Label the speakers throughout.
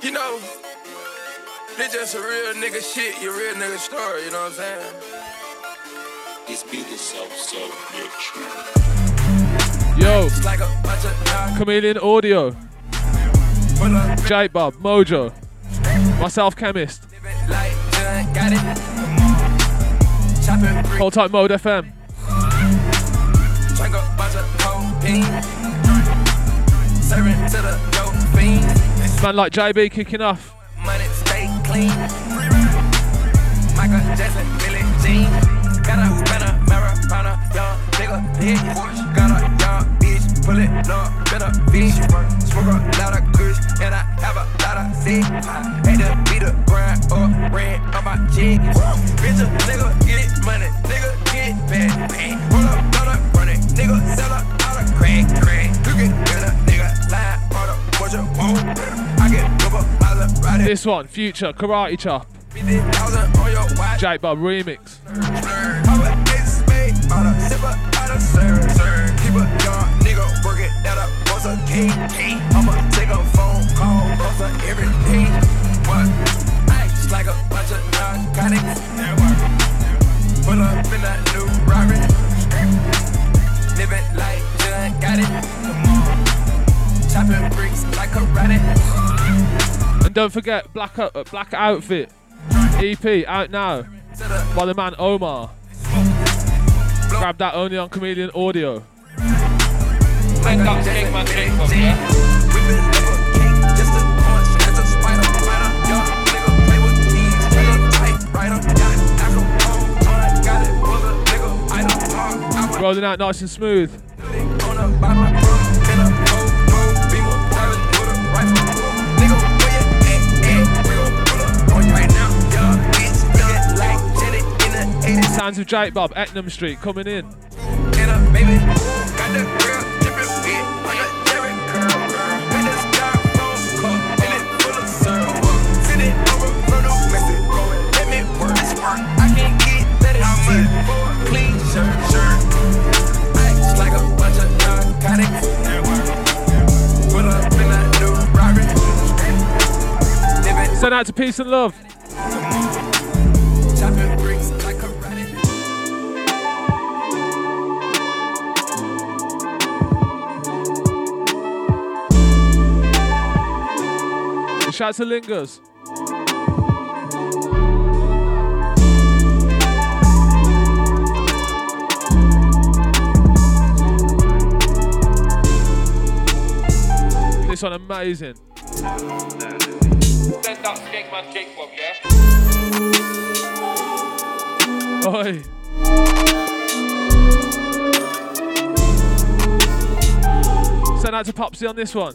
Speaker 1: You know, this just a real nigga shit, your real nigga story, you know what I'm saying?
Speaker 2: This beat is so, so rich.
Speaker 3: Yo,
Speaker 1: It's like a bunch of young
Speaker 3: Chameleon Audio,
Speaker 1: pull
Speaker 3: J Bob, Mojo, myself, Chemist,
Speaker 1: living like John got it. Chopping brick,
Speaker 3: Hold Tight Mode FM.
Speaker 1: drink a bunch of cocaine. Serving to the dope fiends.
Speaker 3: Man like JB kicking off.
Speaker 1: Money stay clean. Michael Jackson, Billie Jean. Got a better young nigga, hit. Got a young bitch, pull it up, better bitch. Smoke a lot of and I have a lot of to beat grind up, red on my. Bitch, a nigga get money, nigga
Speaker 3: This one, Future, Karate Chop,
Speaker 1: 50,000 on your watch.
Speaker 3: J Bob remix.
Speaker 1: I'm a ace spade, on a sipper, out of serve. Keep a young nigga working boss a
Speaker 3: don't forget, Black, uh, Black Outfit, EP out now by the man Omar. Grab that only on Chameleon Audio.
Speaker 2: Let that cake man cake
Speaker 3: narcotics. of up Bob, a Street, coming in.
Speaker 1: Send
Speaker 3: out to Peace and Love. Shout out to Lingers. This one amazing.
Speaker 2: Let that cake man cake yeah?
Speaker 3: Oi. Send out to Popsy on this one.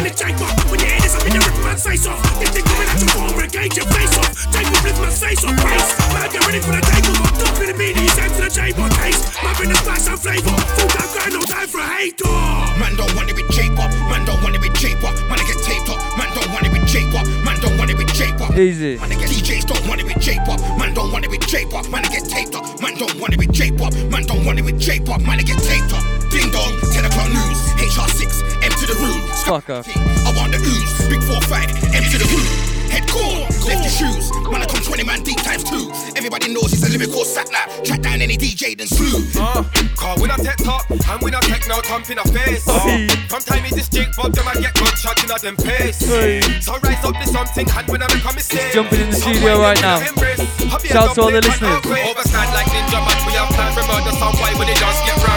Speaker 4: And the Jacob, when your head is up in the rip man's face off. If they coming at your phone, engage your face off. Jacob flips my face off, brace. Man, get ready for the takeover. Don't be the media, send to the Jacob taste. Man, bring the spice and flavor. Full time grind, no time for a hater. Man, don't want it with Jacob. Man, don't want it with Jacob. Man, I get taped up. Man, don't want it with Jacob. Man, don't want it with Jacob. Easy. Man, I get DJs don't want it with Jacob. Man, don't want it with Jacob. Man, I get taped up. Man, don't want it with Jacob. Man, don't want it with Jacob. Man, I get taped up. Ding dong, 10 o'clock news. HR6, M to the room. Fucker. I want the ooze. Big 4-5, M to the room. Head core, left your shoes. Man, I come 20 man deep times two. Everybody knows it's a lyrical sat nav. Track down any DJ, then slew. Uh, car with a tech top, and with a techno thump in a face. Uh, from time is this jig, but them I get gunshot in a them pace. So rise up to something, and when I make a mistake. Jumping in the studio right now. Shout out to all the listeners. Overstand like ninja man, we have plans for murder some why when they just get rammed.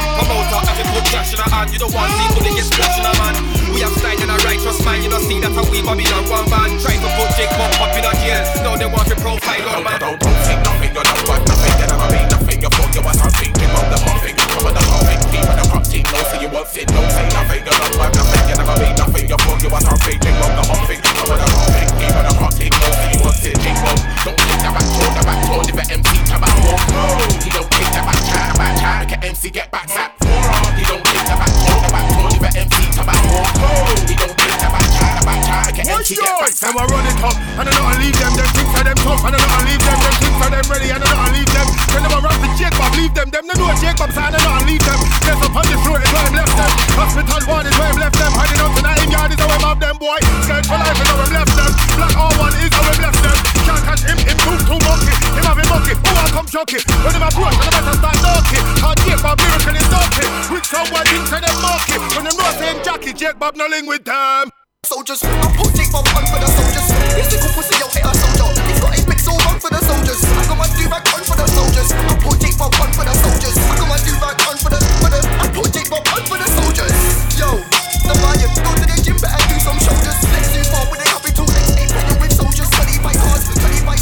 Speaker 4: Cash in a hand, you don't want to see they get splash in a man. We have style and a righteous mind, you don't see that how we Babylon one band. Try to put big pop up in a gear. Now they want to profile on man. Don't, don't think nothing, you don't want nothing. You never mean nothing. You thought you were something. Give up the muffin, cover the coffin. Keep the team. No say you want fit. Don't say nothing. You don't want nothing. You never mean nothing. You thought you were something. Give up the muffin, cover the coffin. Keep the crop team. No say you fit. Keep up. Don't think that back talk, that back talk. An MC come out walk, no. He don't think that back chat, that back chat. Make an MC get back zap. He don't think that back talk, that back talk. An MC come out walk, no. He don't get back zap. Now I run it up, and I don't leave them. Them things for them tough, and I don't leave them. Them things for them ready, and I don't leave them. When them a rap with Jacob, leave them. Them they know Jacob, so I don't leave them. There's on the floor is where I'm left them. Hospital one is where I'm left them. Hiding out tonight in yard is how I'm up them boy. Scared for life is how I'm left them. Black R1 is how I'm left them. Can't catch him, him too too monkey. Him have him monkey, oh I come jockey. When them approach, and the better start darky. Hard Jacob, miracle is darky. With someone inside them market. When them know saying Jackie, Jacob no link with them. Soldiers, I put Jake Bob on for the soldiers. This little pussy, yo, hit a soldier. He's got his so on for the soldiers. I got my do rag on for the soldiers. I put Jake Bob on for the soldiers. I got my do rag on for the, for the. I put Jake Bob on for the soldiers. Yo, the lion, go to the gym, better do some shoulders. Let's do far with a capital. Let's ain't playing with soldiers. Study by cars, study by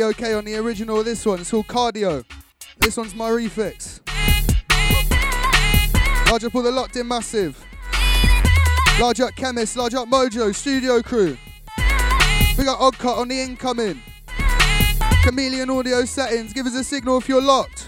Speaker 5: DOK on the original of this one. It's called Cardio. This one's my refix. Large up all the locked in massive. Large up chemist, large up mojo, studio crew. We got Oddcut on the incoming. Chameleon audio settings. Give us a signal if you're locked.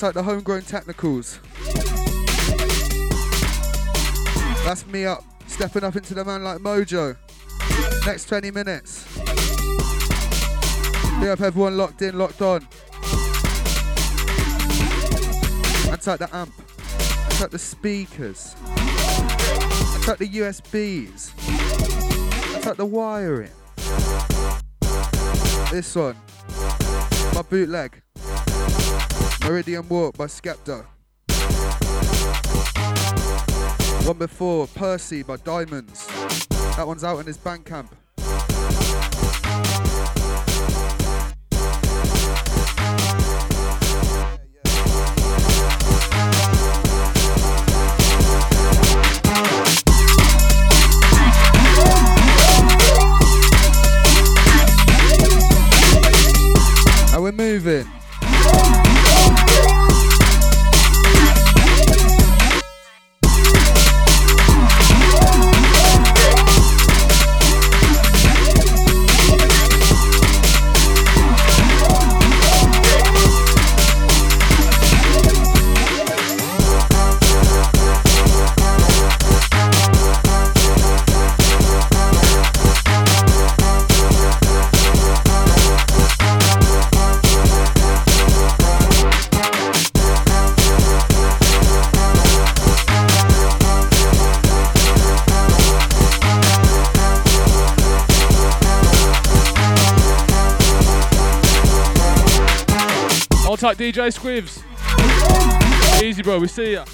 Speaker 5: Type the homegrown technicals. That's me up, stepping up into the man like Mojo. Next 20 minutes. We have everyone locked in, locked on. And type the amp. And type the speakers. And type the USBs. And type the wiring. This one. My bootleg. Meridian Walk by Skepta. One before, Percy by Diamonds. That one's out in his Bandcamp.
Speaker 3: DJ Squibs. Easy, bro. We see ya.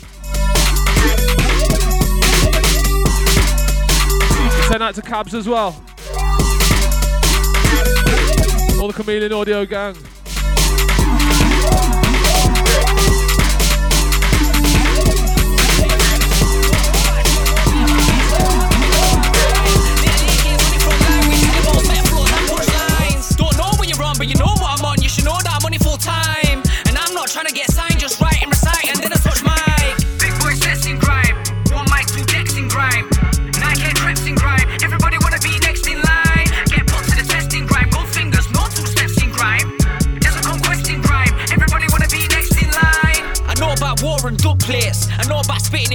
Speaker 3: Send out to cabs as well. All the Chameleon Audio gang.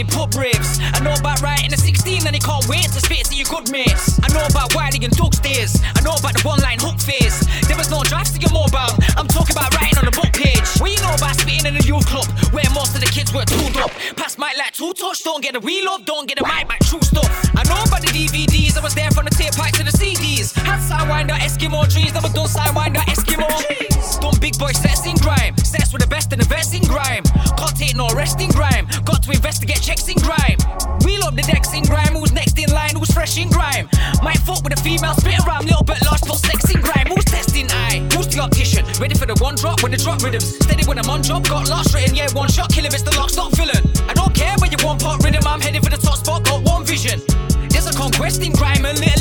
Speaker 6: In pub ribs. I know about writing a 16 and he can't wait to spit to your good mates. I know about Wiley and Doug's days. I know about the one line hook phase. There was no drafts to your mobile. I'm talking about writing on the book page. We know about spitting in a youth club where most of the kids were tooled up. Pass mic like two touch, don't get a reload, don't get a mic back, true stuff. I know about the DVDs, I was there from the tape pipes to the CDs. Had sidewinder Eskimo trees, never done sidewinder Eskimo. Done big boy sets in grime, sets with the best and the best in grime. Can't take no rest in grime, to investigate checks in grime. Up the decks in grime, who's next in line, who's fresh in grime. Might fuck with a female, spit around, little bit large, but sex in grime. Who's testing eye? Who's the optician? Ready for the one drop when the drop rhythms. Steady when I'm on job, got lost written, yeah, one shot, kill him, it's the lock, stop villain. I don't care where you one pot rhythm, I'm heading for the top spot, got one vision. There's a conquest in grime, and little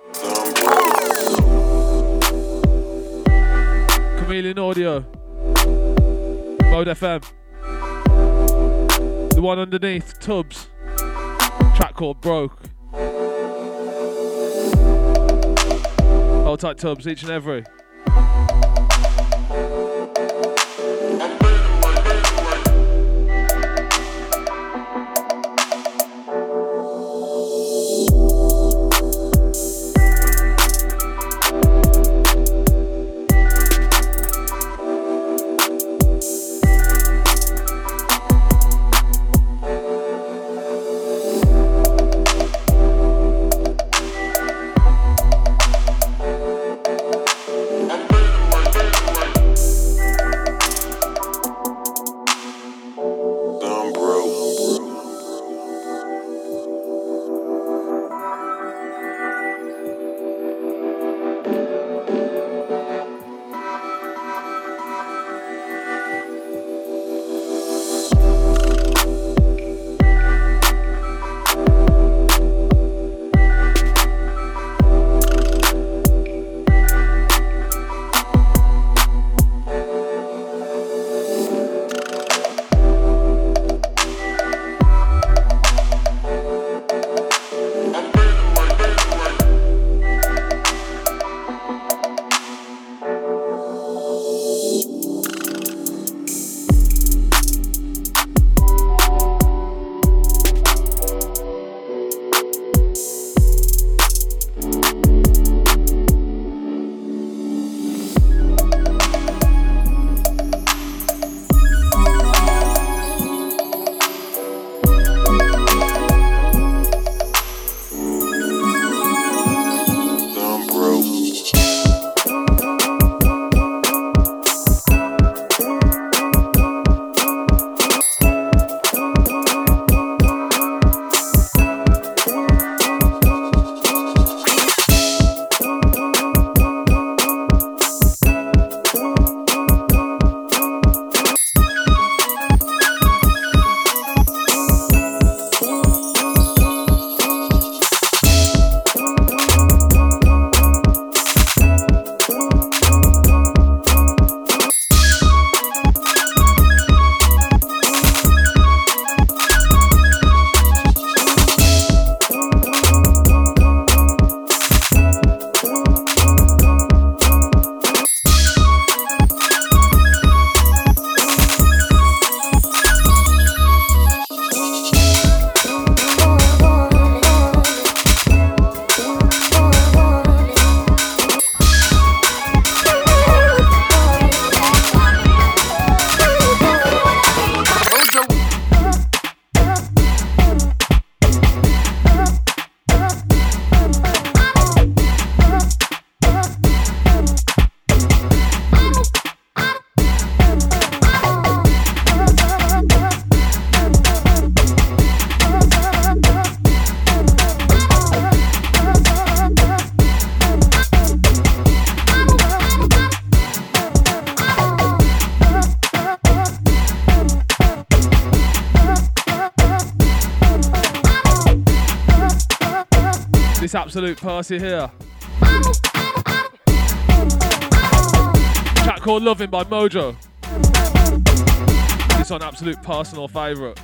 Speaker 3: Chameleon Audio. Mode FM. The one underneath, Tubbs. Track called Broke. Hold tight, Tubbs, each and every. Absolute Percy here. Track called Loving by Mojo. This one absolute personal favourite.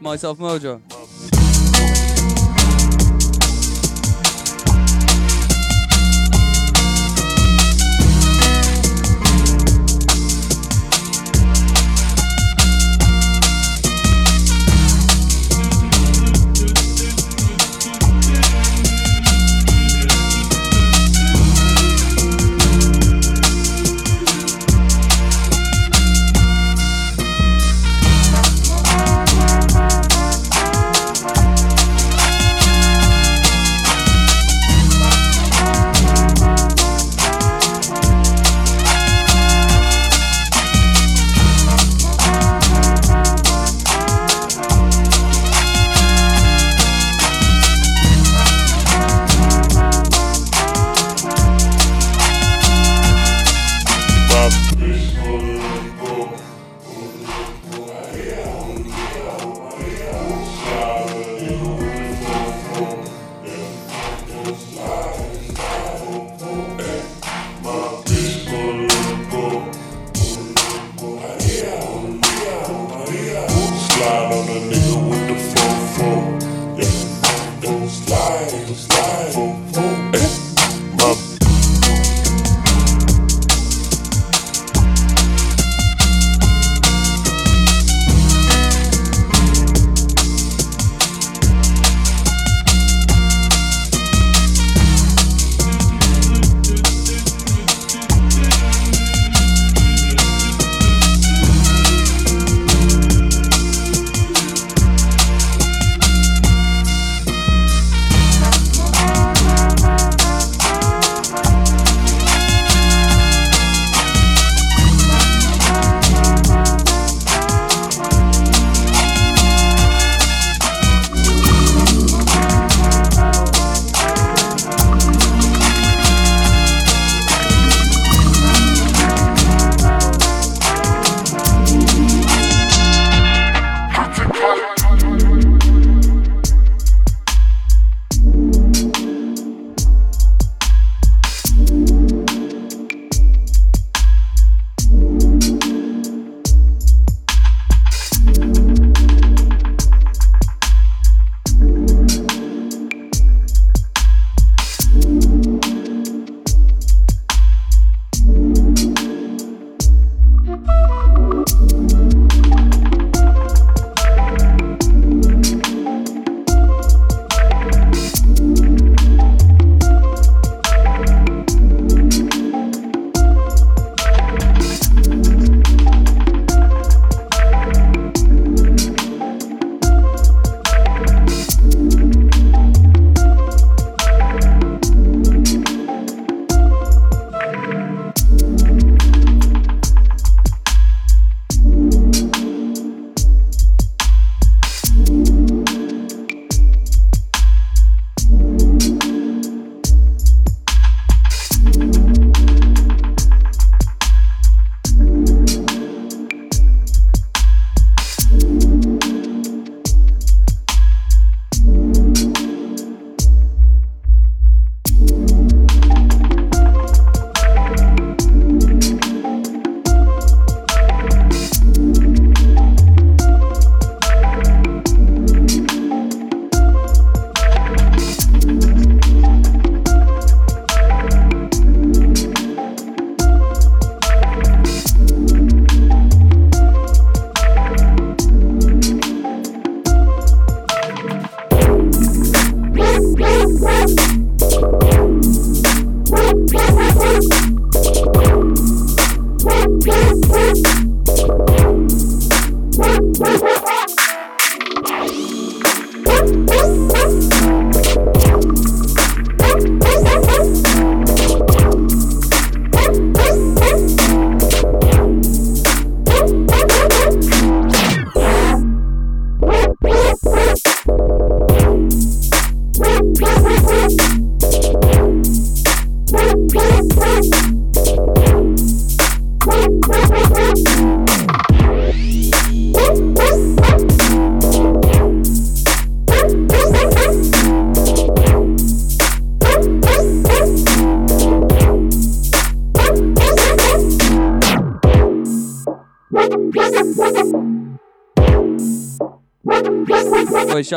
Speaker 7: Myself, Mojo.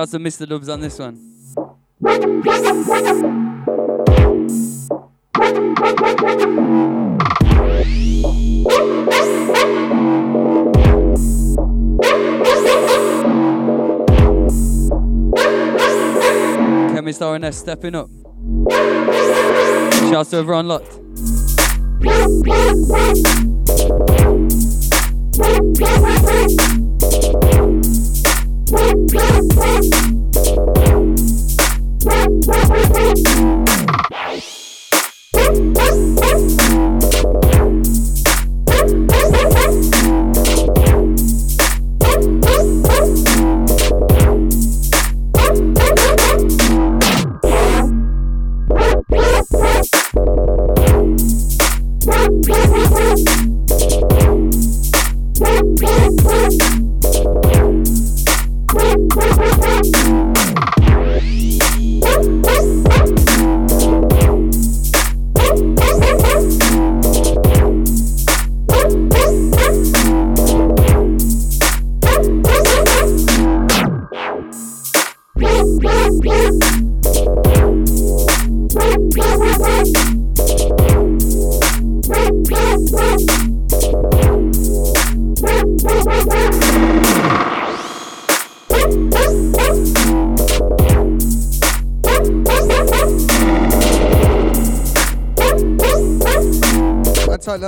Speaker 7: Out to Mr. Dubs on this one. Chemist RNS stepping up. Shout out to everyone locked.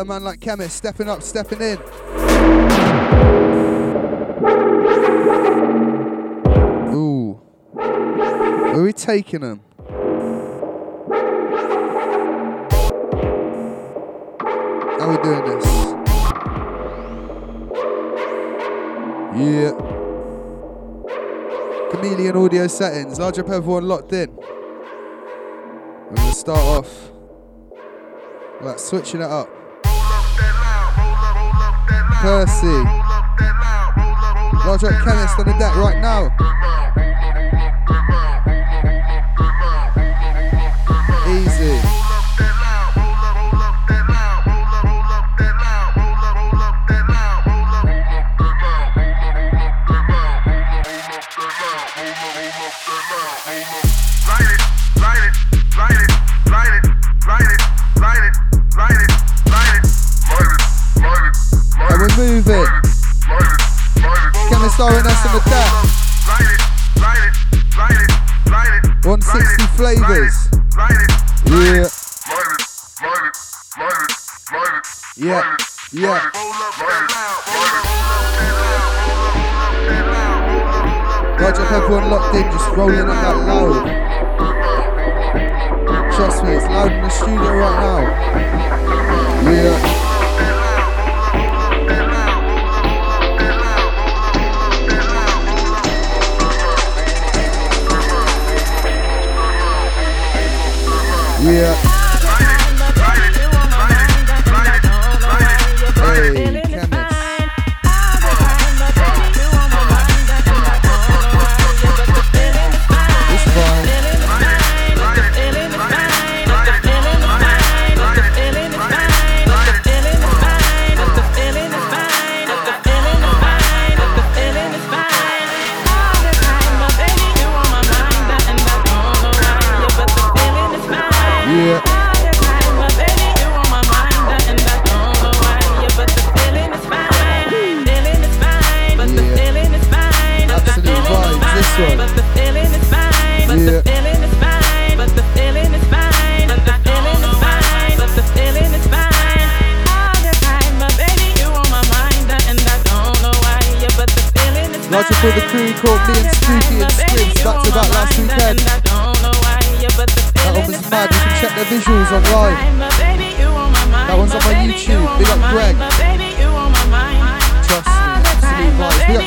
Speaker 8: Man, like chemist, stepping up, stepping in. Ooh. Where are we taking them? How we doing this? Yeah. Chameleon audio settings. Large up everyone locked in. We're gonna start off. Like switching it up. Percy. Up chemist on the deck right now.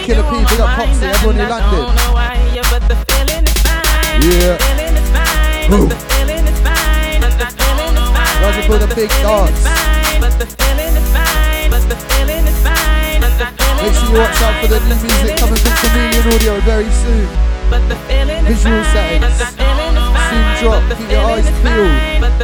Speaker 8: Up Killer P, big up Poxy, everyone who landed. Yeah. Boom. Larger for the big dance. Make sure you watch out for the new music coming from Chameleon Audio very soon. Visual settings. Soon drop, keep your eyes peeled.
Speaker 5: But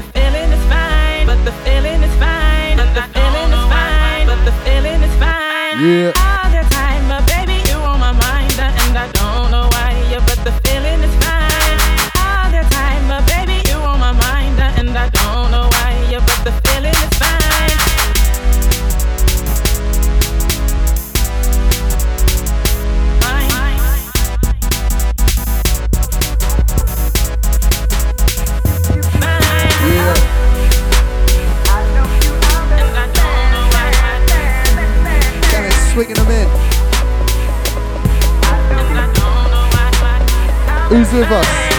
Speaker 9: with us?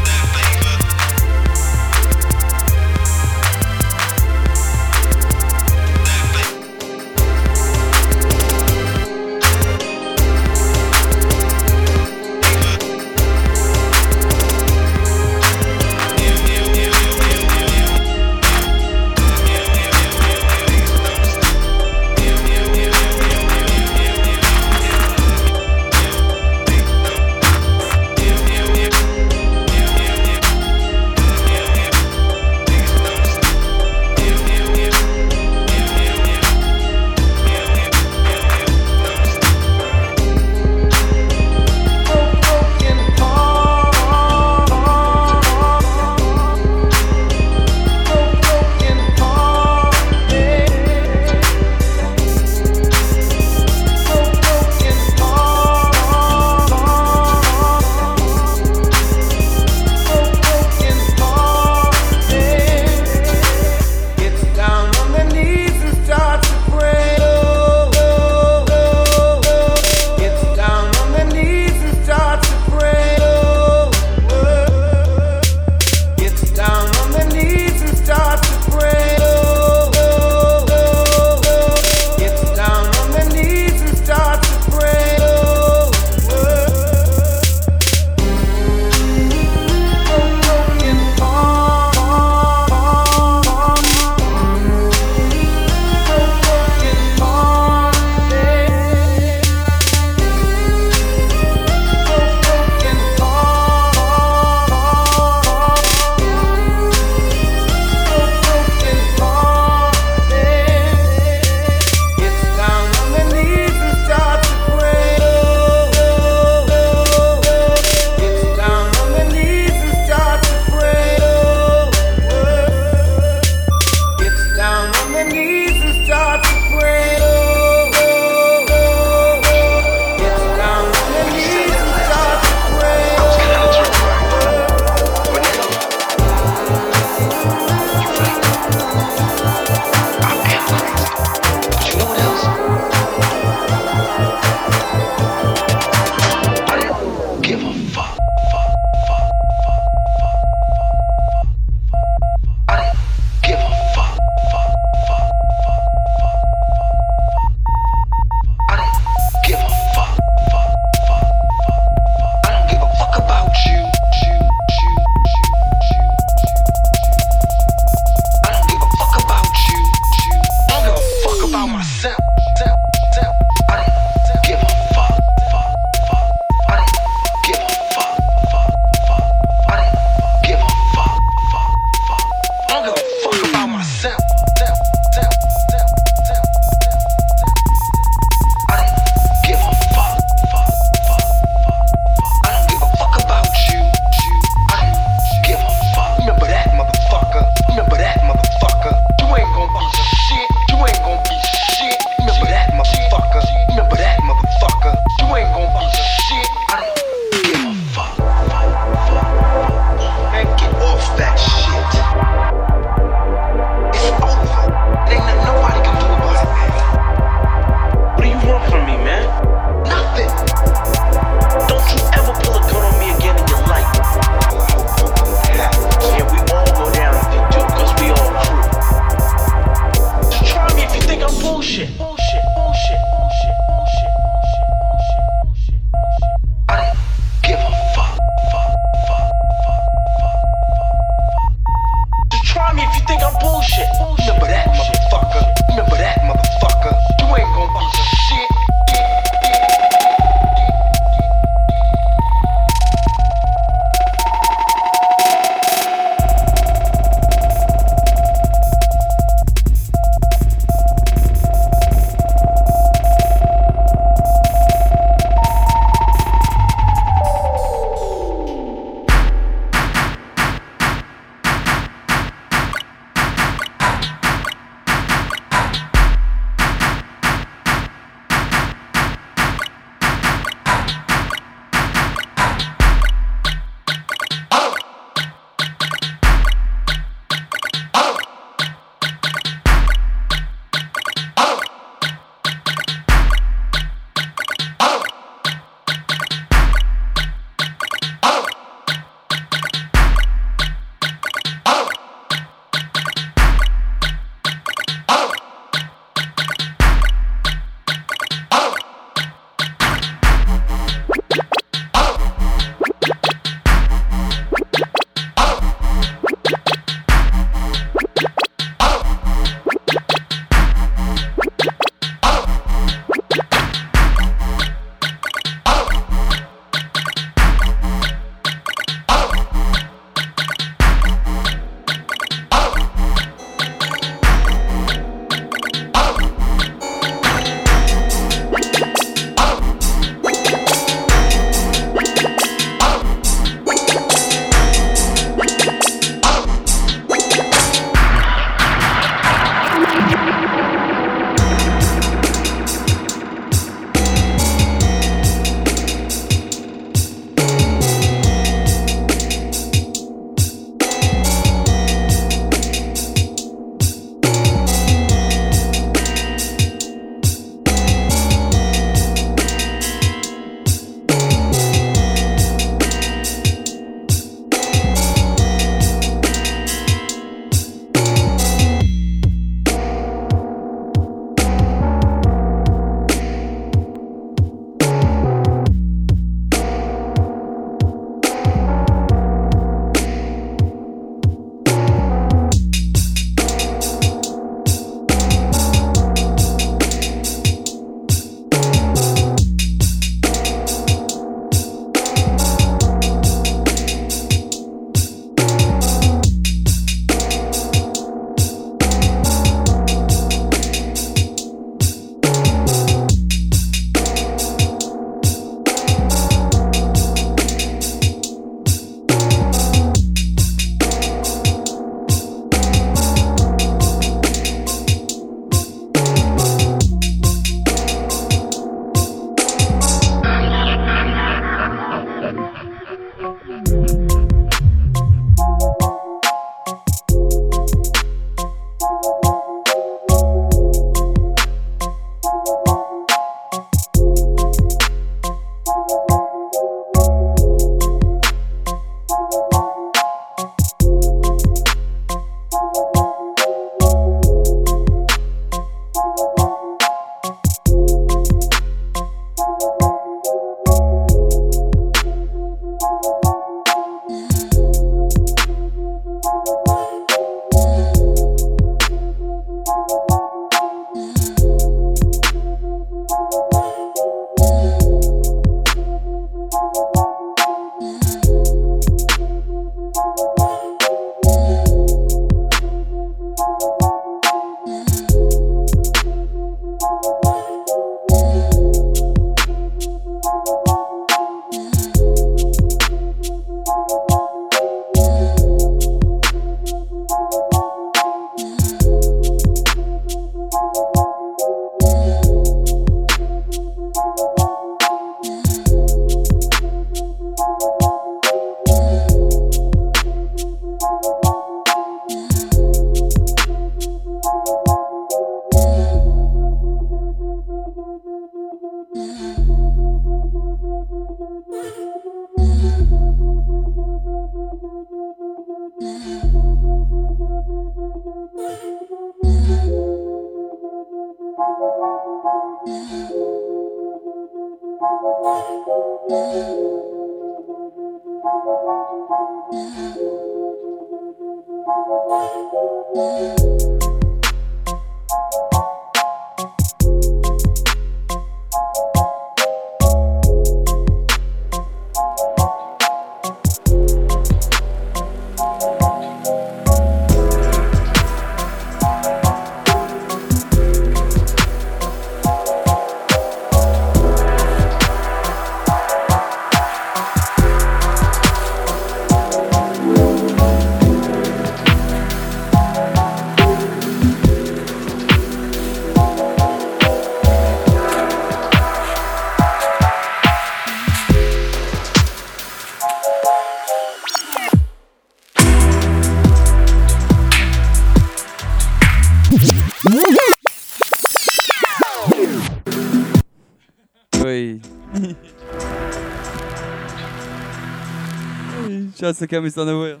Speaker 7: Shouts to Chemist on the wheel.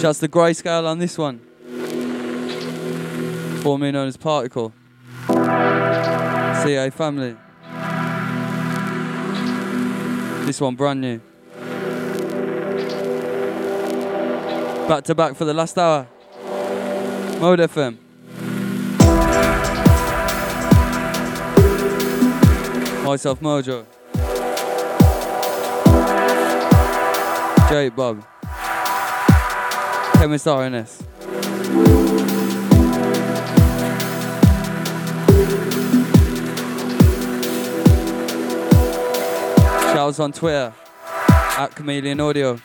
Speaker 7: Shouts to Grayscale on this one. Formerly known as Particle. CA family. This one brand new. Back to back for the last hour. Mode FM. Myself Mojo. Jake Bob. Chemist RNS. Shouts on Twitter at Chameleon Audio.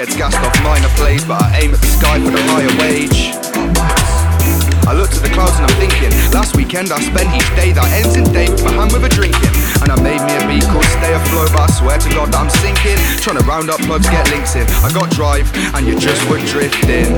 Speaker 10: Wave. These round up plugs, get links in. I got drive and you just were drifting.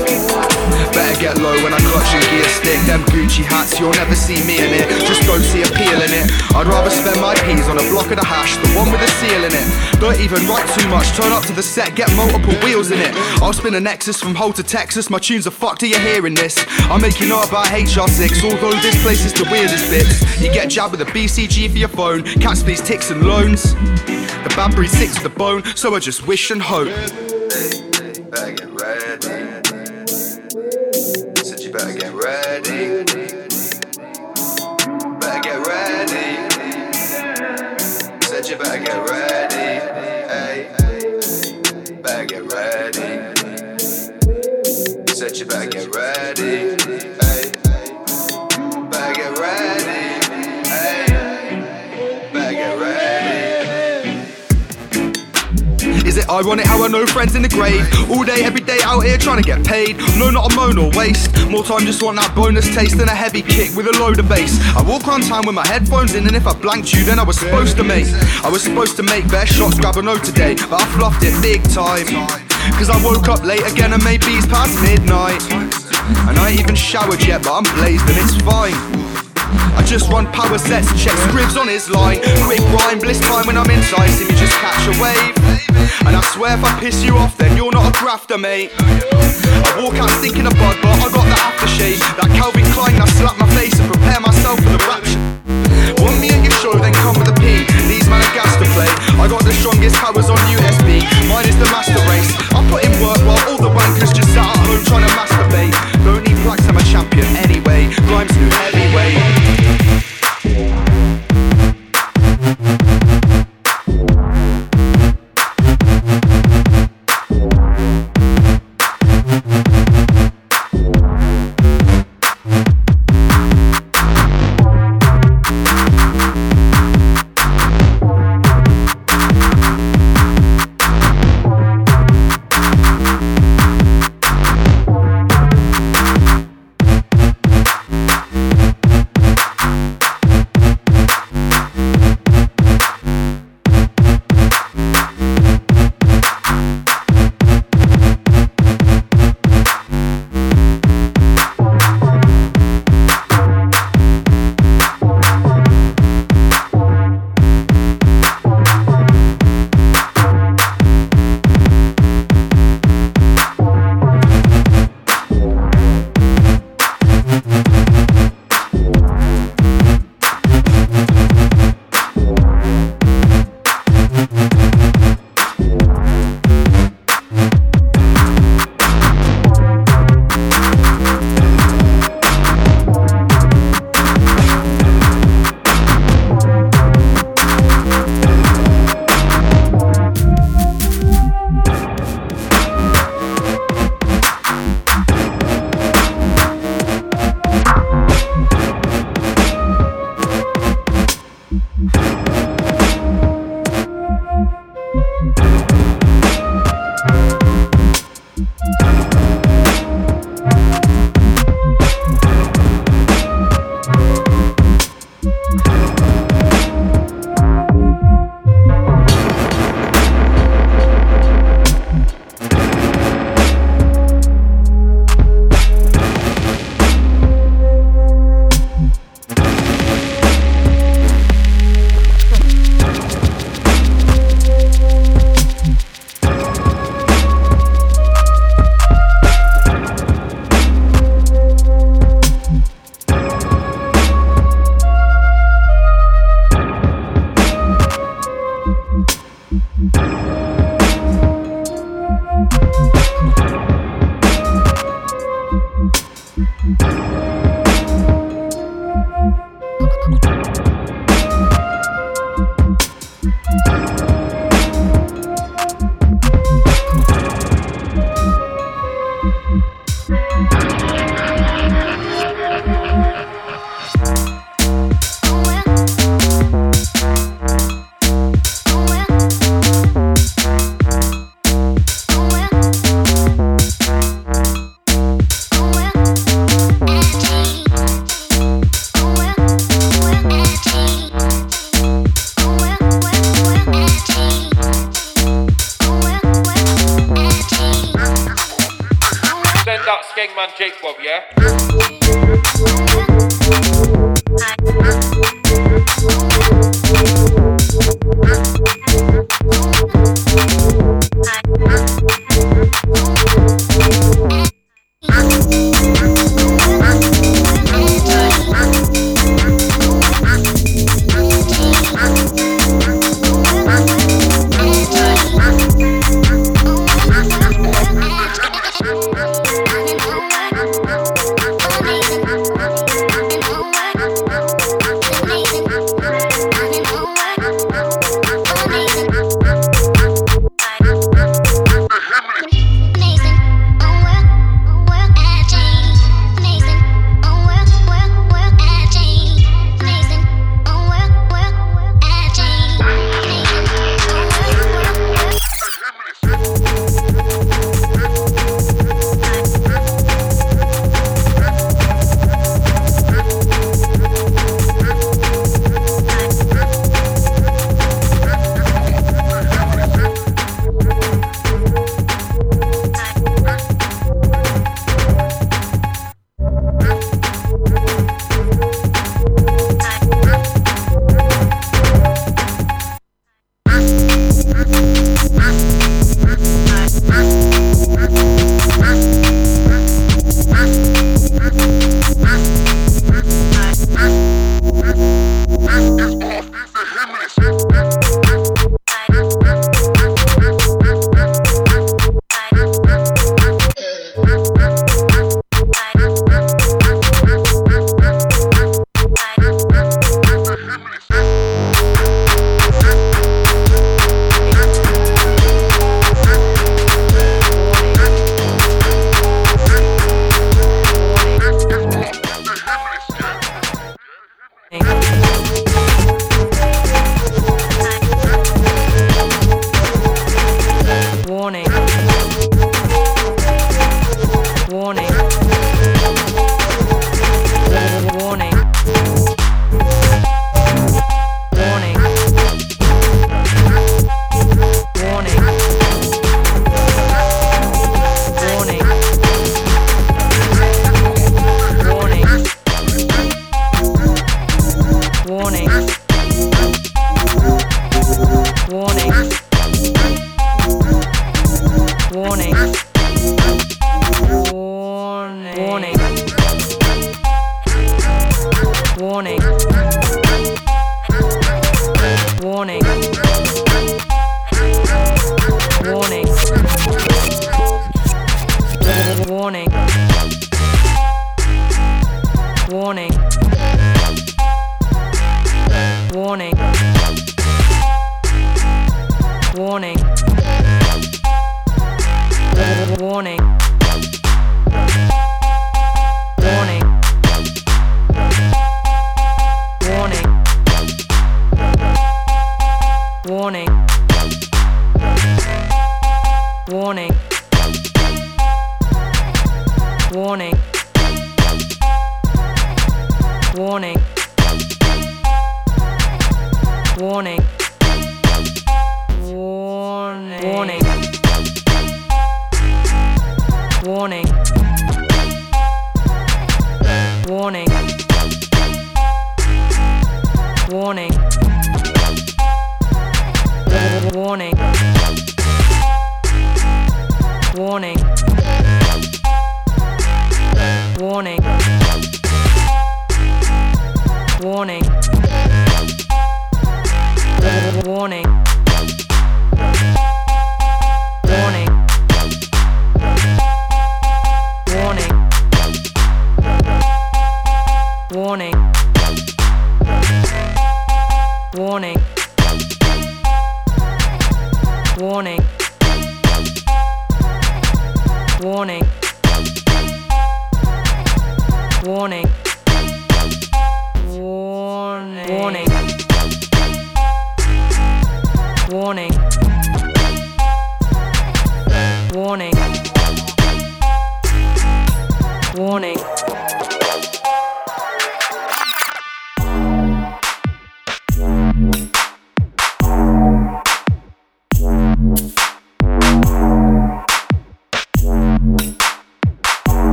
Speaker 10: Better get low when I clutch and gear stick. Them Gucci hats, you'll never see me in it. Just don't see appeal in it. I'd rather spend my peas on a block of the hash The one with the seal in it. Don't even write too much, turn up to the set Get multiple wheels in it. I'll spin a Nexus from Hull to Texas. My tunes are fucked, are you hearing this? I'm making art about HR6 Although this place is the weirdest bits You get jabbed with a BCG for your phone. Cats please ticks and loans. The bad breed sticks to the bone So I just wish and hope. Better get ready. Said you better get ready. Better get ready. Said you better get ready ironic how I know friends in the grave? All day, every day out here trying to get paid. No, not a moan or waste. More time, just want that bonus taste than a heavy kick with a load of bass. I walk around town with my headphones in, and if I blanked you, then I was supposed to make. I was supposed to make best shots, grab a note today, but I fluffed it big time. Cause I woke up late again and maybe it's past midnight. And I ain't even showered yet, but I'm blazed and it's fine. I just run power sets, check scribs on his line. Quick rhyme, bliss time when I'm inside. See me just catch a wave. And I swear if I piss you off, then you're not a grafter, mate. I walk out stinking of bud, but I got the aftershave. That Calvin Klein, I slap my face and prepare myself for the rapture. Want me at your show, then come with a P. These man are gas to play. I got the strongest powers on USB. Mine is the master race. I put in work while all the wankers just sat at home trying to masturbate. Don't need plaques, I'm a champion anyway. Grimes new heavyweight.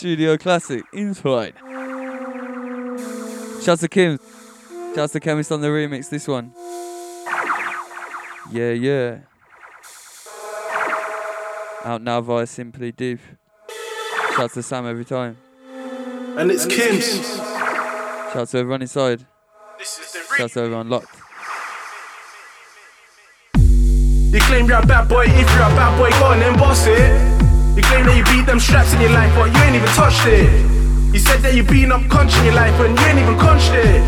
Speaker 7: Studio Classic, Inside. Shouts to Kim. Shouts to Chemist on the remix, this one. Yeah, yeah. Out now via Simply Div. Shouts to Sam every time.
Speaker 11: And it's Kim's.
Speaker 7: Shouts to everyone inside. Shouts to everyone locked.
Speaker 11: You claim you're a bad boy, if you're a bad boy, go on and boss it. You claim that you beat them straps in your life, but you ain't even touched it. You said that you beating up country in your life, and you ain't even punched it.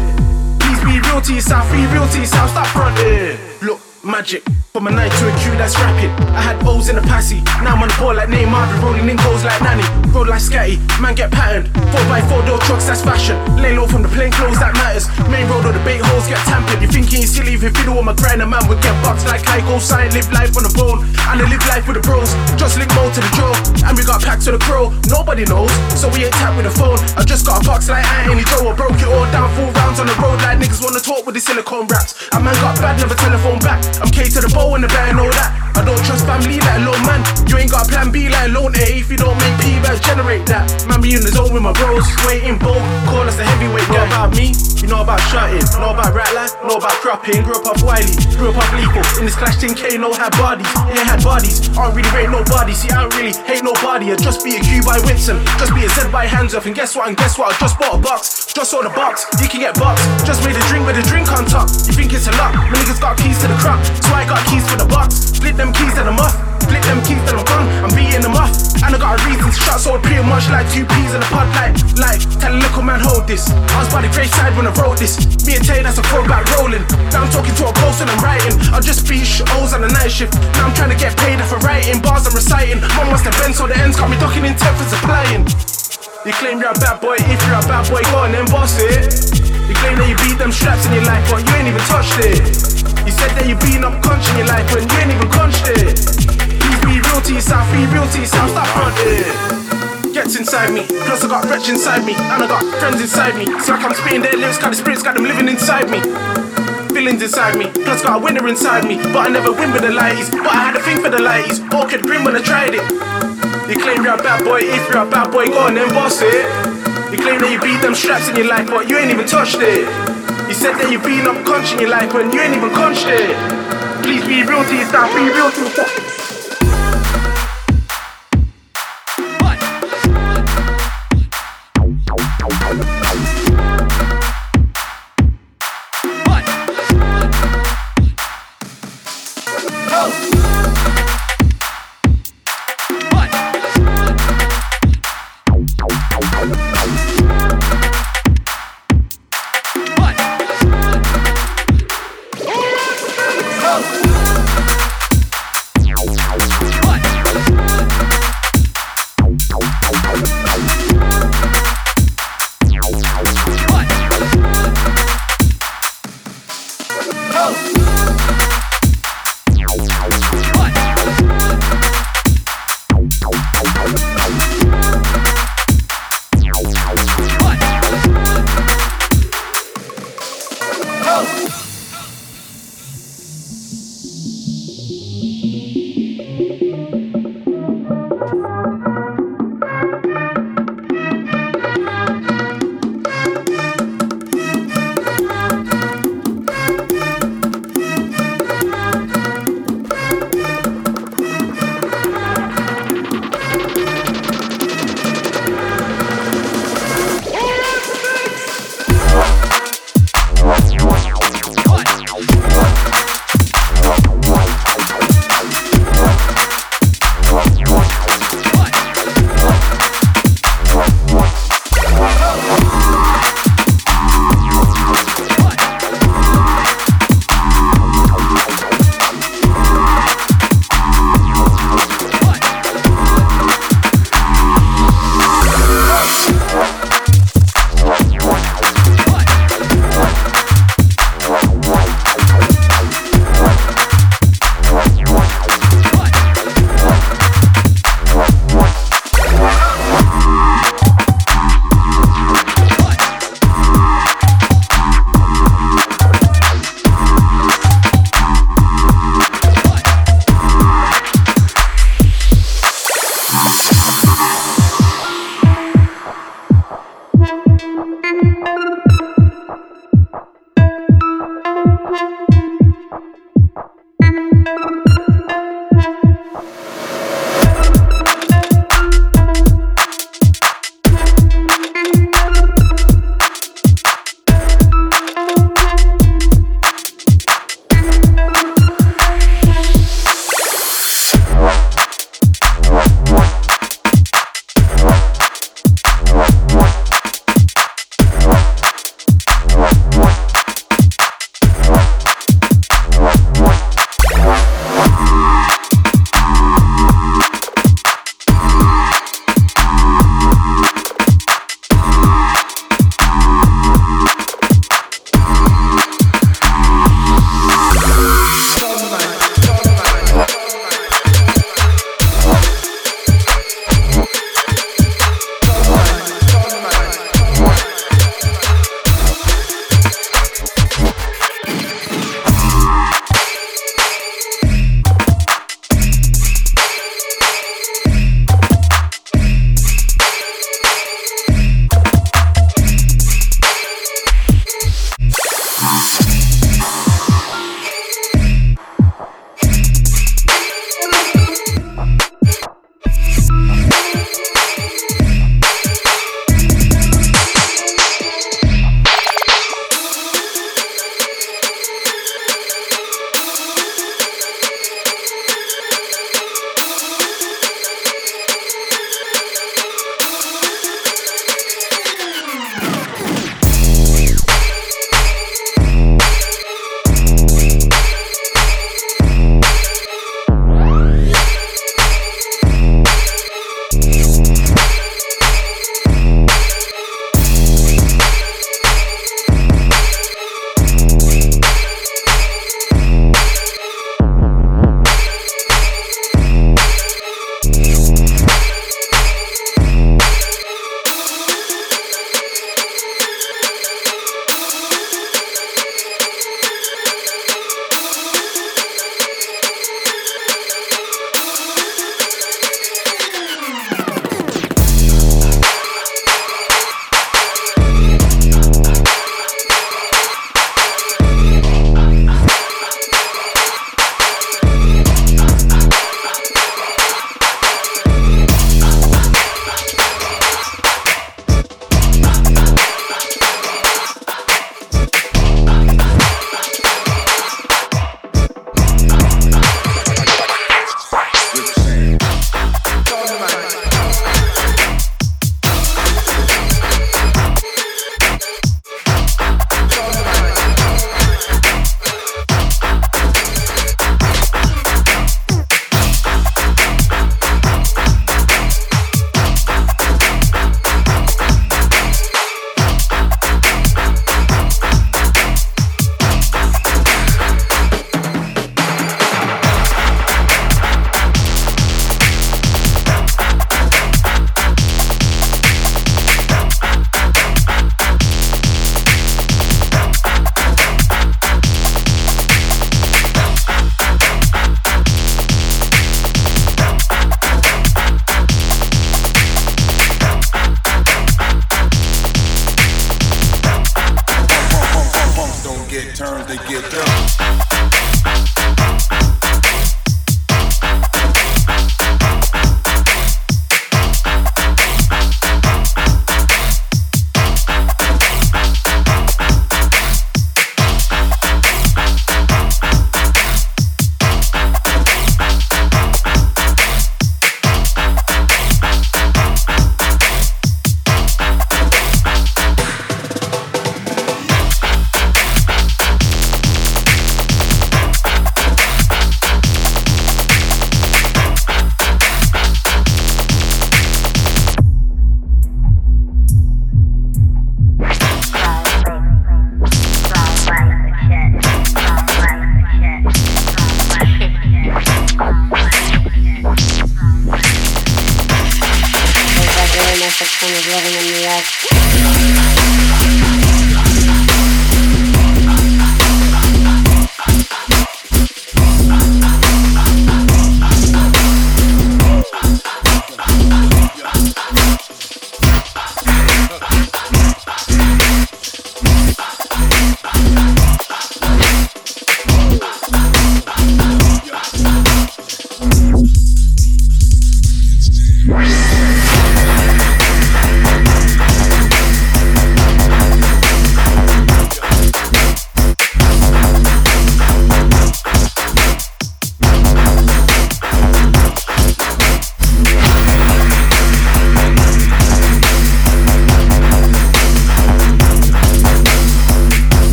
Speaker 11: Please be real to yourself, be real to yourself, stop fronting. Look, magic. From a night to a queue that's rapid. I had O's in the passy. Now I'm on the ball like Neymar, be rolling in goals like Nanny. Roll like Scatty, man get patterned. 4x4 door trucks, that's fashion. Lay low from the plain clothes, that matters. Main road or the bait holes get tampered. You thinking you silly if you fiddle with my grind, a man would get bucked like I go sign. Live life on the bone, and I live life with the bros. Just link more to the draw, and we got packs to the crow. Nobody knows, so we ain't tap with the phone. I just got a box like Anthony Joe. I broke it all down, four rounds on the road like niggas wanna talk with the silicone raps. A man got bad, never telephone back. I'm K to the bow and the band, know that. I don't trust family like low man. You ain't got a plan B like loan A. If you don't make P bags, generate that. Man, be in the zone with my bros, waiting bold. Call us the heavyweight. Know about me, you know about shutting. Know about rat know about cropping. Grew up off Wiley, grew up off lethal. In this clash, 10K, no had bodies. Yeah, had bodies. I don't really rate nobody. See, I don't really hate nobody. I just be a Q by Winston. Just be a Z by hands off. And guess what? And guess what? I just bought a box. Just saw the box. You can get box. Just made a drink with a drink on top. You think it's a lot? My niggas got keys to the crop. So I got keys for the box. Split them keys and I'm off. Split them keys and I'm gone. I'm beating them off. And I got a reason to shot so pretty much like two peas in a pod. Like, like, tell a little man hold this. I was by the graveside when I wrote this. Me and Tay, that's a throwback rolling. Now I'm talking to a ghost and I'm writing. I just beat O's on the night shift. Now I'm trying to get paid for writing bars I'm reciting. Mom wants the bend so the ends got me ducking in tenth and supplying. You claim you're a bad boy, if you're a bad boy, go on then boss it. You claim that you beat them straps in your life, but you ain't even touched it. You said that you beating up conch in your life when you ain't even it. Please be real to yourself, be real to yourself, stop fronting. Gets inside me, plus I got wretch inside me, and I got friends inside me. So like I'm spitting their lyrics, got the spirits, got them living inside me. Feelings inside me, plus got a winner inside me. But I never win with the lighties, but I had a thing for the lighties. Orchid grin when I tried it. You claim you're a bad boy, if you're a bad boy, go on then boss it. You claim that you beat them straps in your life, but you ain't even touched it. You said that you beating up conch in your life when you ain't even it. Please be real to yourself, be real to yourself.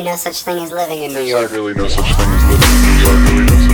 Speaker 12: really no such thing as living in New York.
Speaker 13: There's really no such thing as living in New York. Really no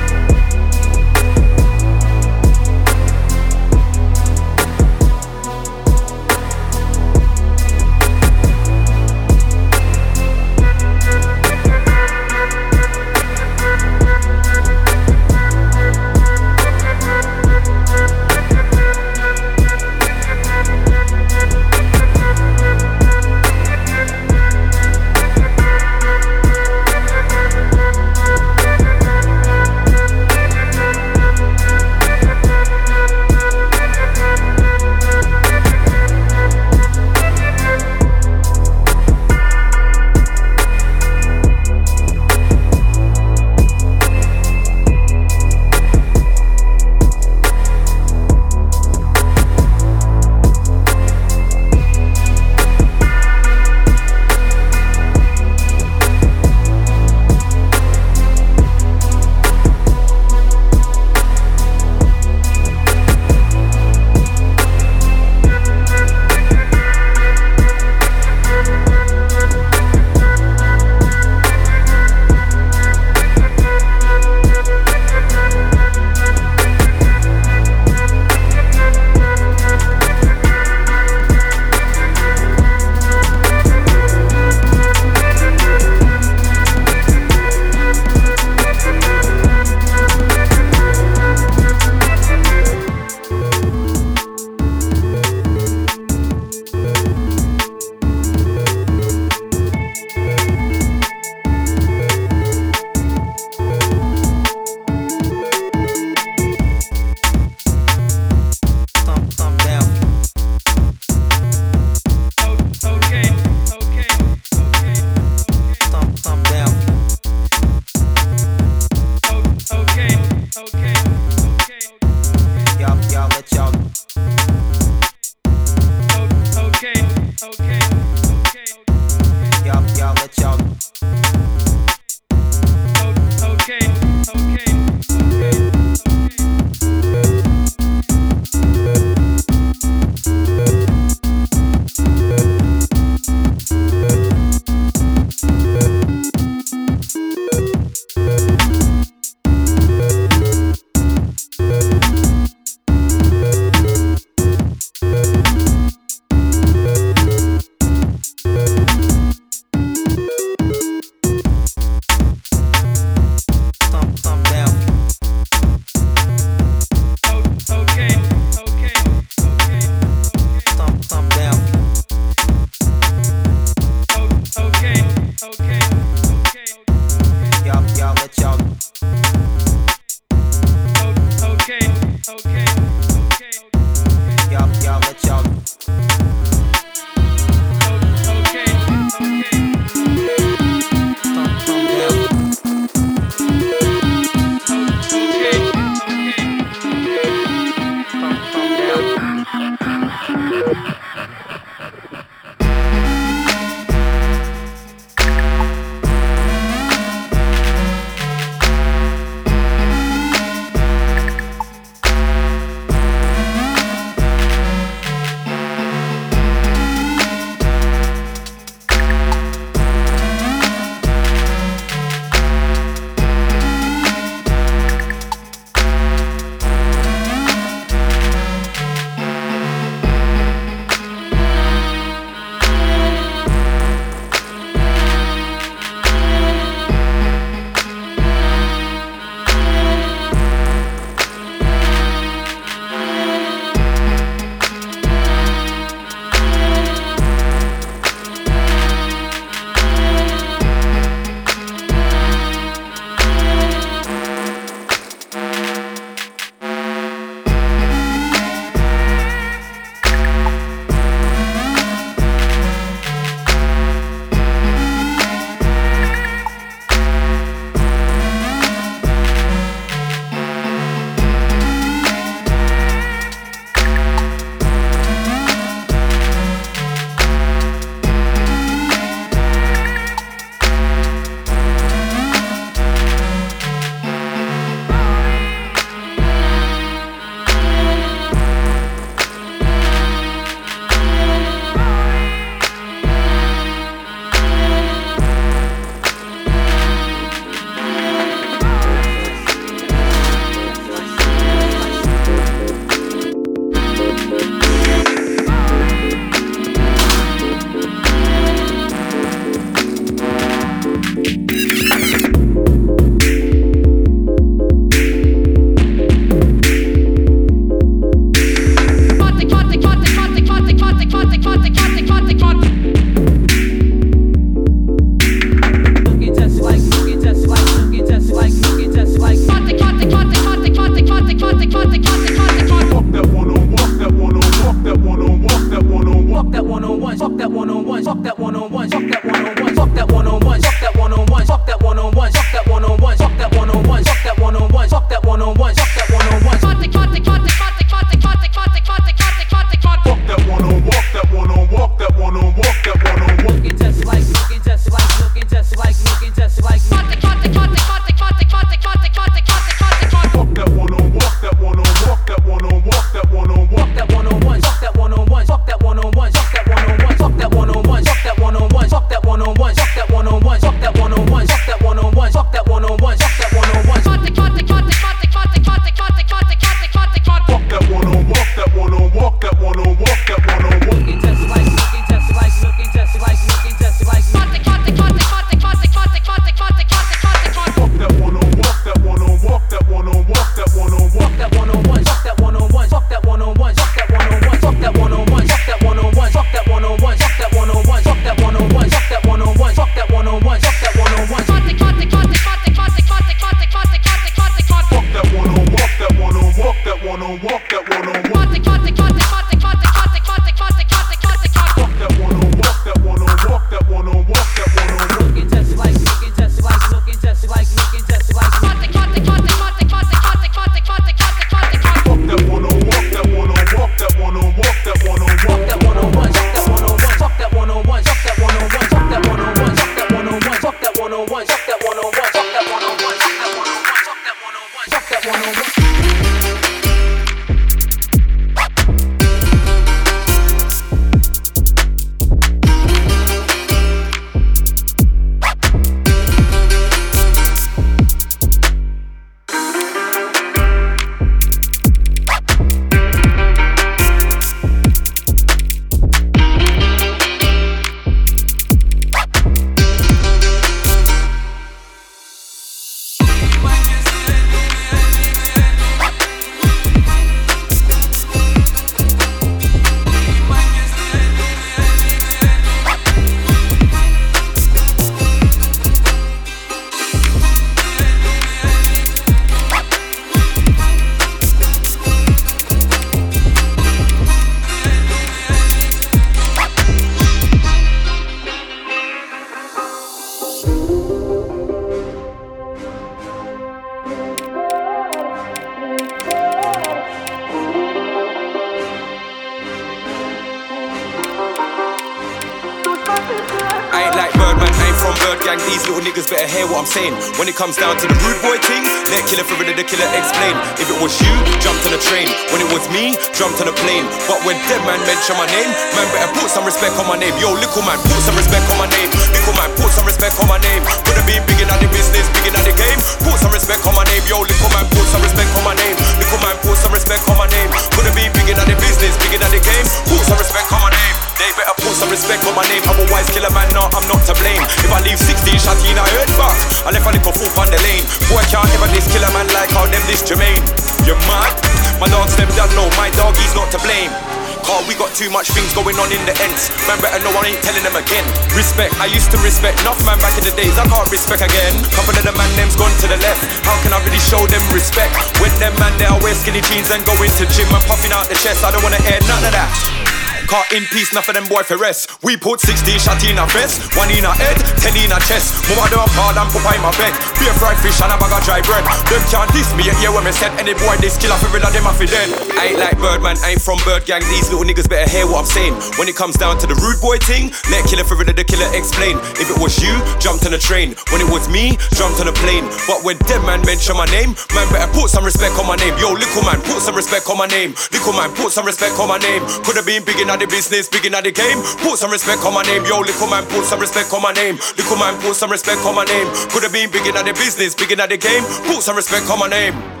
Speaker 14: Gang. These little niggas better hear what I'm saying. When it comes down to the rude boy thing, let killer for the killer explain. If it was you, jumped on a train. When it was me, jumped on a plane. But when dead man mention my name, man better put some respect on my name. Yo, little man, put some respect on my name. Little man, put some respect on my name. Coulda been big in the business, big in the game. Put some respect on my name. Yo, little man, put some respect on my name. Little man, put some respect on my name. Coulda been big in the business, big in the game. Put some respect on my name. They better put some respect on my name. Kill a wise killer man, no, I'm not to blame. If I leave 16 shot in, I heard back. I left a little fool on the lane. Boy, can't ever this kill a man like how them this Jermaine. You're mad? My dogs, them don't. My dog, he's not to blame. Cause we got too much things going on in the ends. Man better know I ain't telling them again. Respect, I used to respect enough man back in the days. I can't respect again. Couple of the man them's gone to the left. How can I really show them respect? When them man they wear skinny jeans and go into gym and puffing out the chest. I don't wanna hear none of that. Caught in peace, enough of them boy for rest. We put 16 shot in a vest, one in a head, 10 in a chest. Mama them call and put in my bed. Beer fried fish and a bag of dry bread. Them can't diss me, yeah, when me said any boy this kill off every of them off dead. I ain't like Birdman, I ain't from Bird Gang. These little niggas better hear what I'm saying. When it comes down to the rude boy thing, let killer for the killer explain. If it was you, jumped on a train. When it was me, jumped on a plane. But when dead man mention my name, man better put some respect on my name. Yo, little man, put some respect on my name. Little man, put some respect on my name. Coulda been big in the business, big in the game. Put some respect on my name. Yo, little man, put some respect on my name. Little man, put some respect on my name. Coulda been big in the business, big in the game. Put some respect on my name.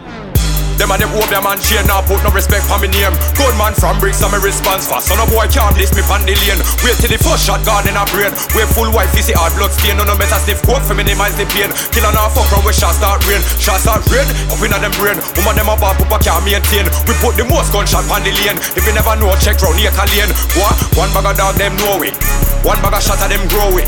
Speaker 14: Them and them hope them man chain now put no respect for me name. Good man from bricks and me response fast. So no boy can't bliss me pan the lane. Wait till the first shot gone in a brain. Wait full white fizzy hard blood stain. No no better stiff coat for minimize the pain. Kill and half fuck round where shots start rain. Shots start rain up in them brain. Woman them a bad pupa can't maintain. We put the most gunshot pan the lane. If you never know, check round here lane. What? One bag of dog them know it. One bag of shot of them grow it.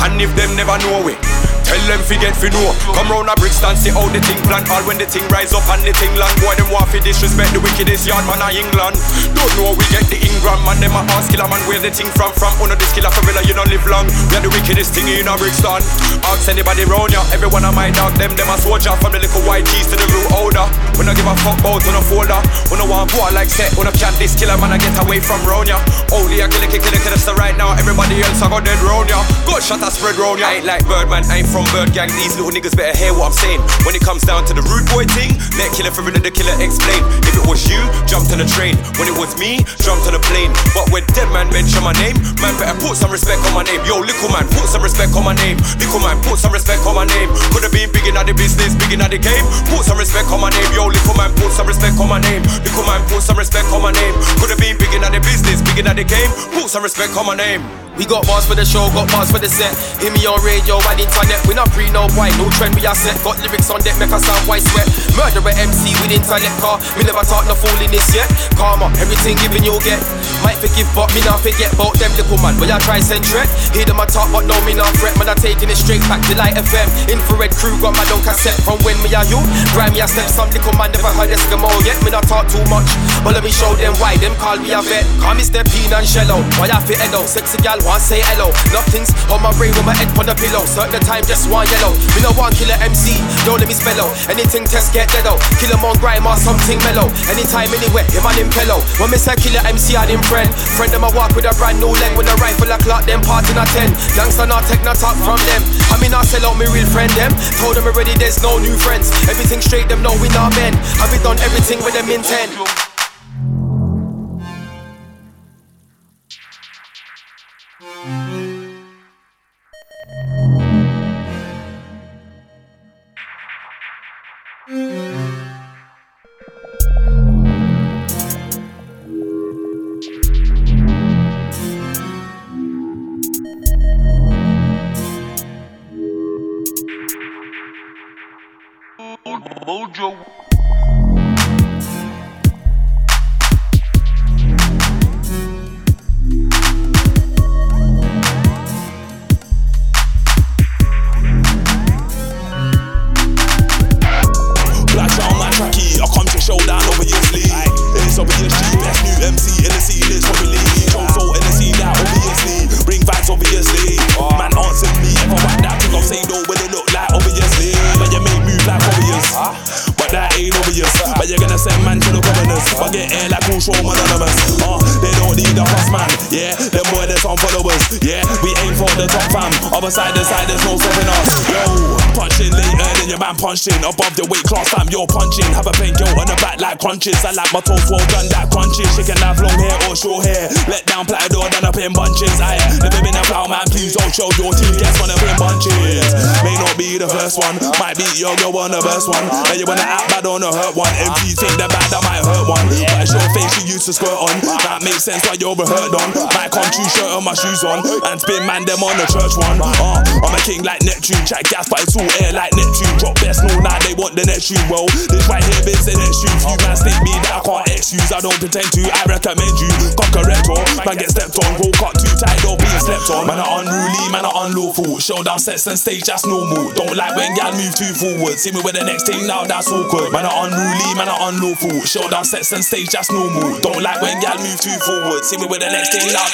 Speaker 14: And if them never know it. Tell them fi get fi know Come round a Brixton see how the thing plan All when the thing rise up and the thing land Boy them want fi disrespect the wickedest yard man of England Don't know we get the Ingram man Them a ask killer man where the thing from From under this killer real you don't live long We are the wickedest thing in a Brixton Ask anybody round ya Every one of my dog them Them a soldier from the little white keys to the blue older We no give a fuck about on a folder We no want war like set We no can't this killer man I get away from round ya Only a killer kill killer killer so right now Everybody else I got dead round ya Good shot I spread round ya I ain't like Birdman I ain't from Bird Gang, these little niggas better hear what I'm saying. When it comes down to the rude boy thing, let killer for the killer explain. If it was you, jumped on a train. When it was me, jumped on a plane. But when dead man mention my name, man better put some respect on my name. Yo, little man, put some respect on my name. Little man, put some respect on my name. Could have been big in the business, big in the game. Put some respect on my name. Yo, little man, put some respect on my name. Little man, put some respect on my name. Could have been big in the business, big in the game. Put some respect on my name.
Speaker 15: We got bars for the show, got bars for the set. Hear me on radio and internet. We not pre no white, no trend we are set. Got lyrics on deck, make us sound white sweat. Murderer MC with intellect car. Me never talk no fool in this yet. Karma, everything given you'll get. Might forgive, but me not forget about them little man. But I try send threat. Hear them I talk, but no me not threat. Man, I taking it straight back to Light FM. Infrared crew got my own cassette from when me are you. Grind me a step, some little man never heard Eskimo yet. Me not talk too much, but let me show them why. Them call me a vet. Call me Step and Shello. Why I fit Edo? Sexy gal want say hello. Nothing's on my brain with my head on the pillow. Certain time just one yellow. Me no one killer MC, don't let me spell out. Anything test get dead out. Kill 'em on grime or something mellow. Anytime, anywhere, him and him pillow. When me say killer MC, I didn't friend. Friend them I walk with a brand new leg. When a rifle a clock, them part in a ten. Gangsta not take no talk from them. I mean I sell out me real friend them. Told them already there's no new friends. Everything straight, them know we not men. We done everything with them intent?
Speaker 16: Crunches. I like my well done, that crunches. She can have long hair or short hair. Let down platter door, done up in bunches. I never in a plow man, please don't show your team. Guess one up in bunches. May not be the first one, might be your girl on the first one. Now you wanna act bad on the hurt one. To squirt on. That makes sense why you're a on. Might come true shirt on my shoes on. And spin man them on the church one. Uh, I'm a king like Neptune. Chat gas, but it's all air like Neptune. Drop best, no, now they want the next tune. Well, this right here is the next tune. You man stick me that I can't excuse. I don't pretend to, I recommend you. Cock a rector, man get stepped on. Woke up too tight, don't being slept on. Man are unruly, man are unlawful. Showdown sets and stage, that's normal. Don't like when gal move too forward. See me with the next thing now, that's awkward. Man are unruly, man are unlawful. Showdown sets and stage, that's normal. Don't don't like when y'all move too forward. See me with the next thing
Speaker 11: up.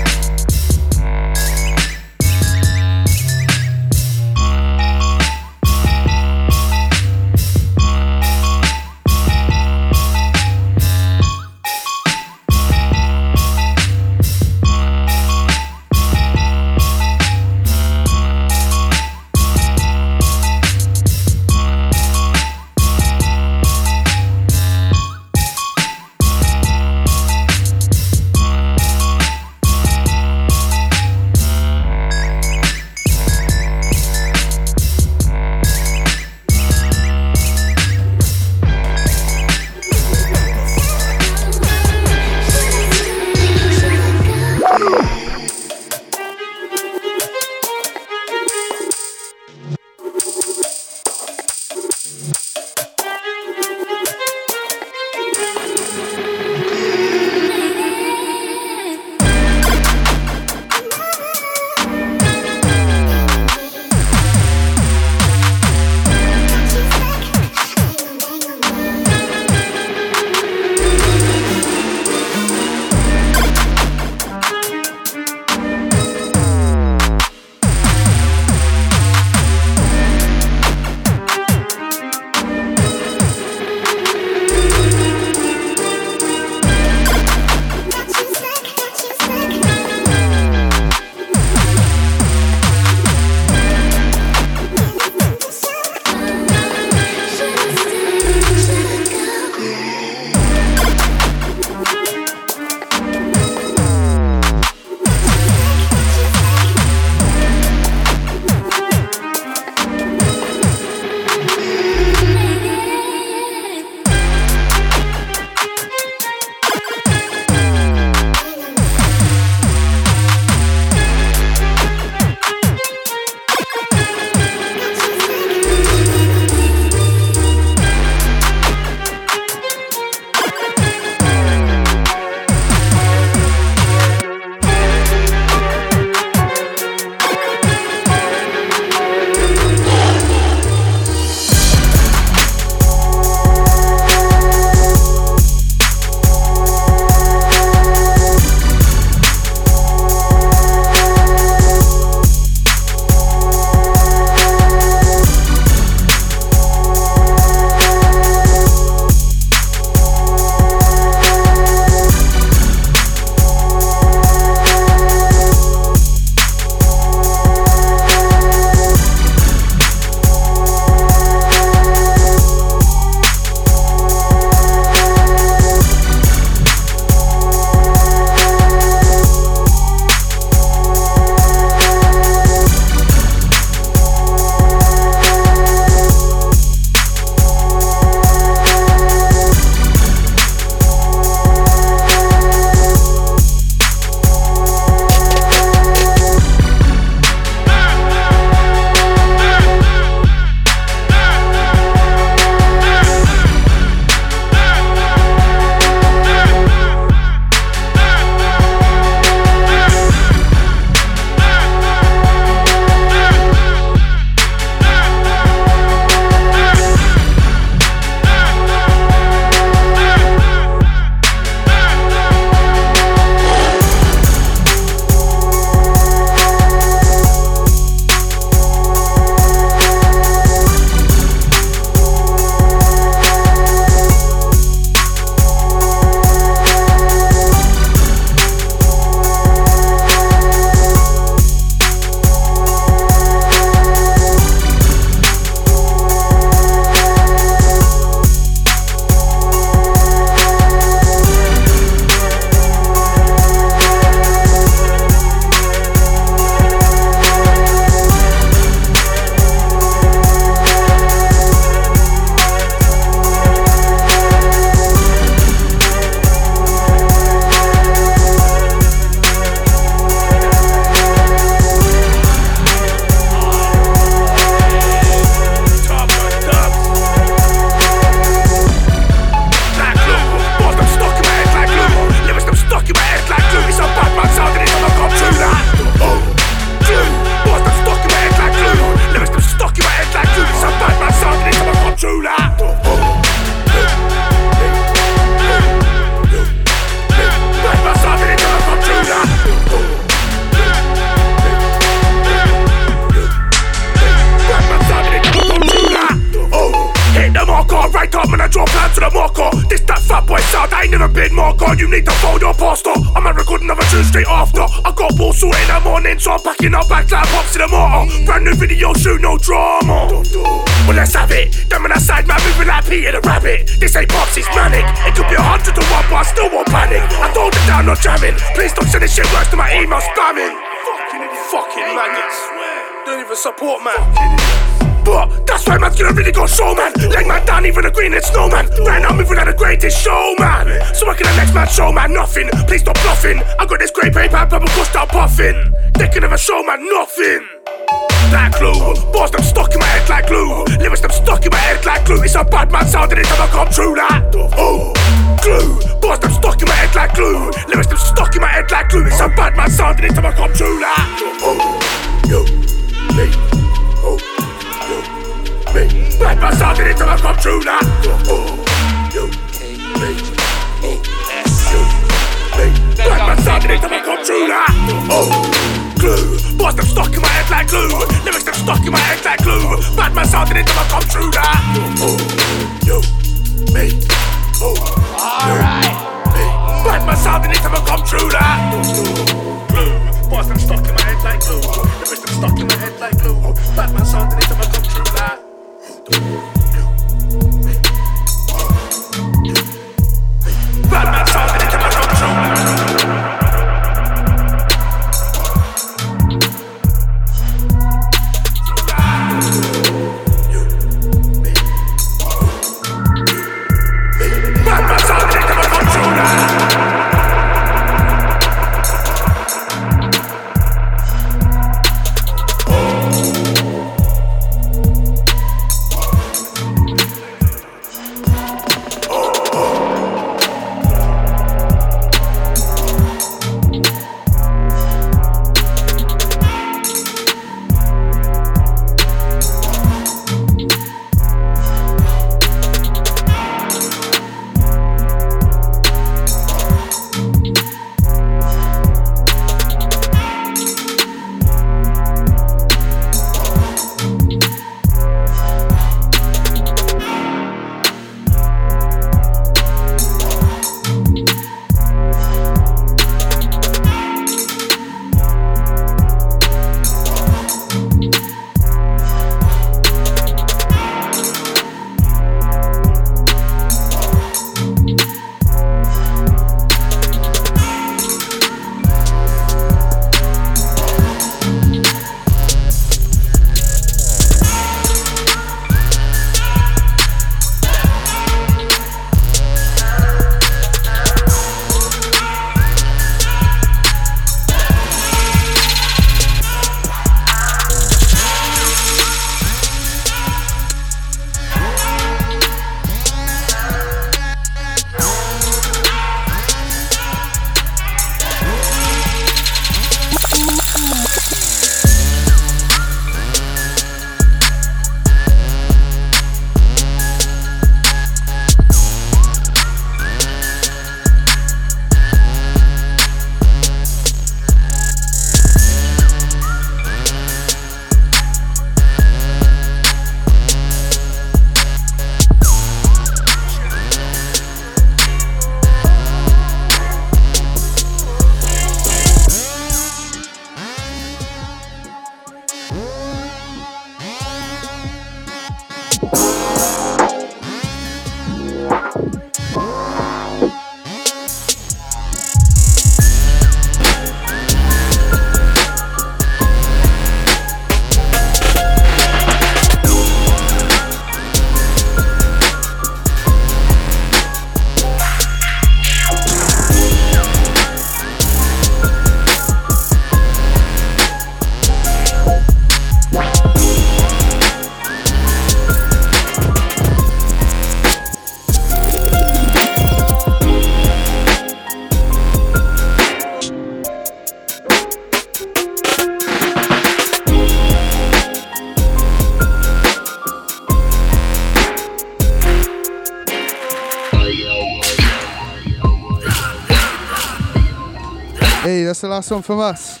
Speaker 11: That's the
Speaker 5: last one from us.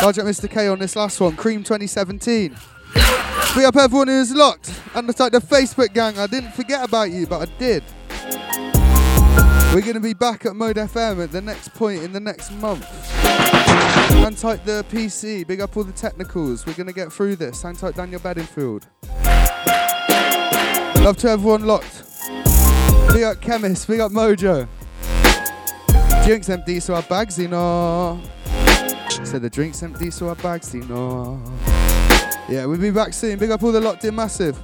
Speaker 5: Large Mr. K on this last one, Cream 2017. Big up everyone who's locked. And the, the Facebook gang, I didn't forget about you, but I did. We're going to be back at Mode FM at the next point in the next month. Hang tight the PC, big up all the technicals. We're going to get through this. Hang tight Daniel Bedingfield. Love to everyone locked. Big up Chemist, big up Mojo. Drinks empty, so our bags in know. Said the drinks empty, so our bags in know. Yeah, we'll be back soon. Big up all the locked in massive.